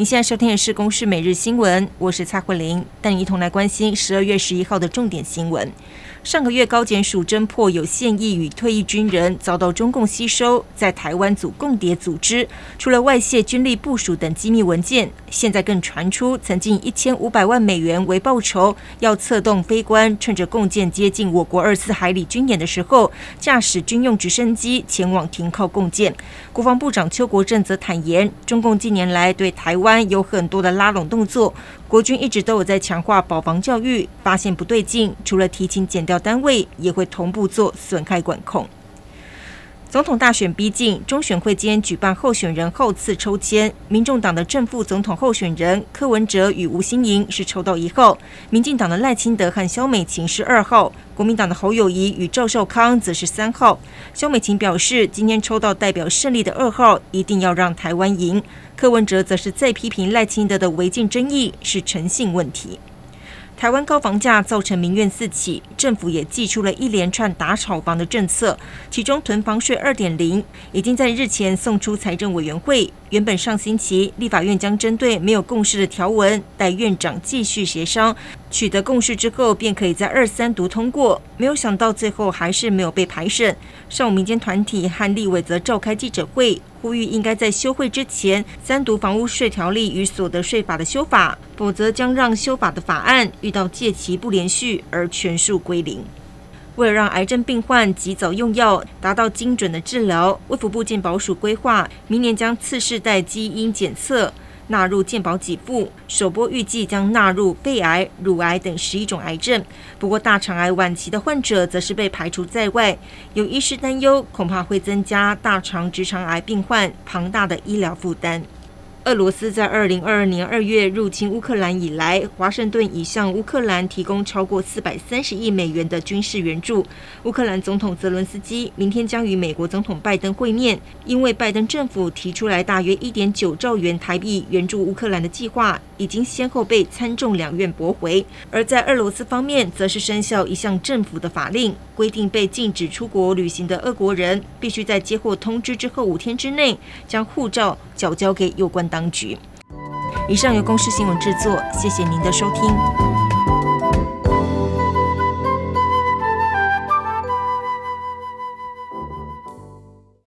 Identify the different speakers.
Speaker 1: 您现在收听的是《公视每日新闻》，我是蔡慧玲，带你一同来关心十二月十一号的重点新闻。上个月高检署侦破有现役与退役军人遭到中共吸收，在台湾组共谍组织，除了外泄军力部署等机密文件，现在更传出曾经一千五百万美元为报酬，要策动飞官趁着共建接近我国二四海里军演的时候，驾驶军用直升机前往停靠共建。国防部长邱国正则坦言，中共近年来对台湾有很多的拉拢动作。国军一直都有在强化保防教育，发现不对劲，除了提请减掉单位，也会同步做损害管控。总统大选逼近，中选会间举办候选人后次抽签，民众党的正副总统候选人柯文哲与吴欣盈是抽到一号，民进党的赖清德和萧美琴是二号，国民党的侯友谊与赵少康则是三号。萧美琴表示，今天抽到代表胜利的二号，一定要让台湾赢。柯文哲则是再批评赖清德的违禁争议是诚信问题。台湾高房价造成民怨四起，政府也祭出了一连串打炒房的政策，其中囤房税二点零已经在日前送出财政委员会。原本上星期立法院将针对没有共识的条文，待院长继续协商，取得共识之后，便可以在二三读通过。没有想到最后还是没有被排审。上午民间团体和立委则召开记者会，呼吁应该在休会之前三读房屋税条例与所得税法的修法，否则将让修法的法案遇到届期不连续而全数归零。为了让癌症病患及早用药，达到精准的治疗，卫福部健保署规划明年将次世代基因检测纳入健保给付，首波预计将纳入肺癌、乳癌等十一种癌症。不过，大肠癌晚期的患者则是被排除在外，有医师担忧，恐怕会增加大肠直肠癌病患庞大的医疗负担。俄罗斯在二零二二年二月入侵乌克兰以来，华盛顿已向乌克兰提供超过四百三十亿美元的军事援助。乌克兰总统泽伦斯基明天将与美国总统拜登会面，因为拜登政府提出来大约一点九兆元台币援助乌克兰的计划，已经先后被参众两院驳回。而在俄罗斯方面，则是生效一项政府的法令，规定被禁止出国旅行的俄国人，必须在接获通知之后五天之内，将护照缴交给有关当局。以上由公司新闻制作，谢谢您的收听。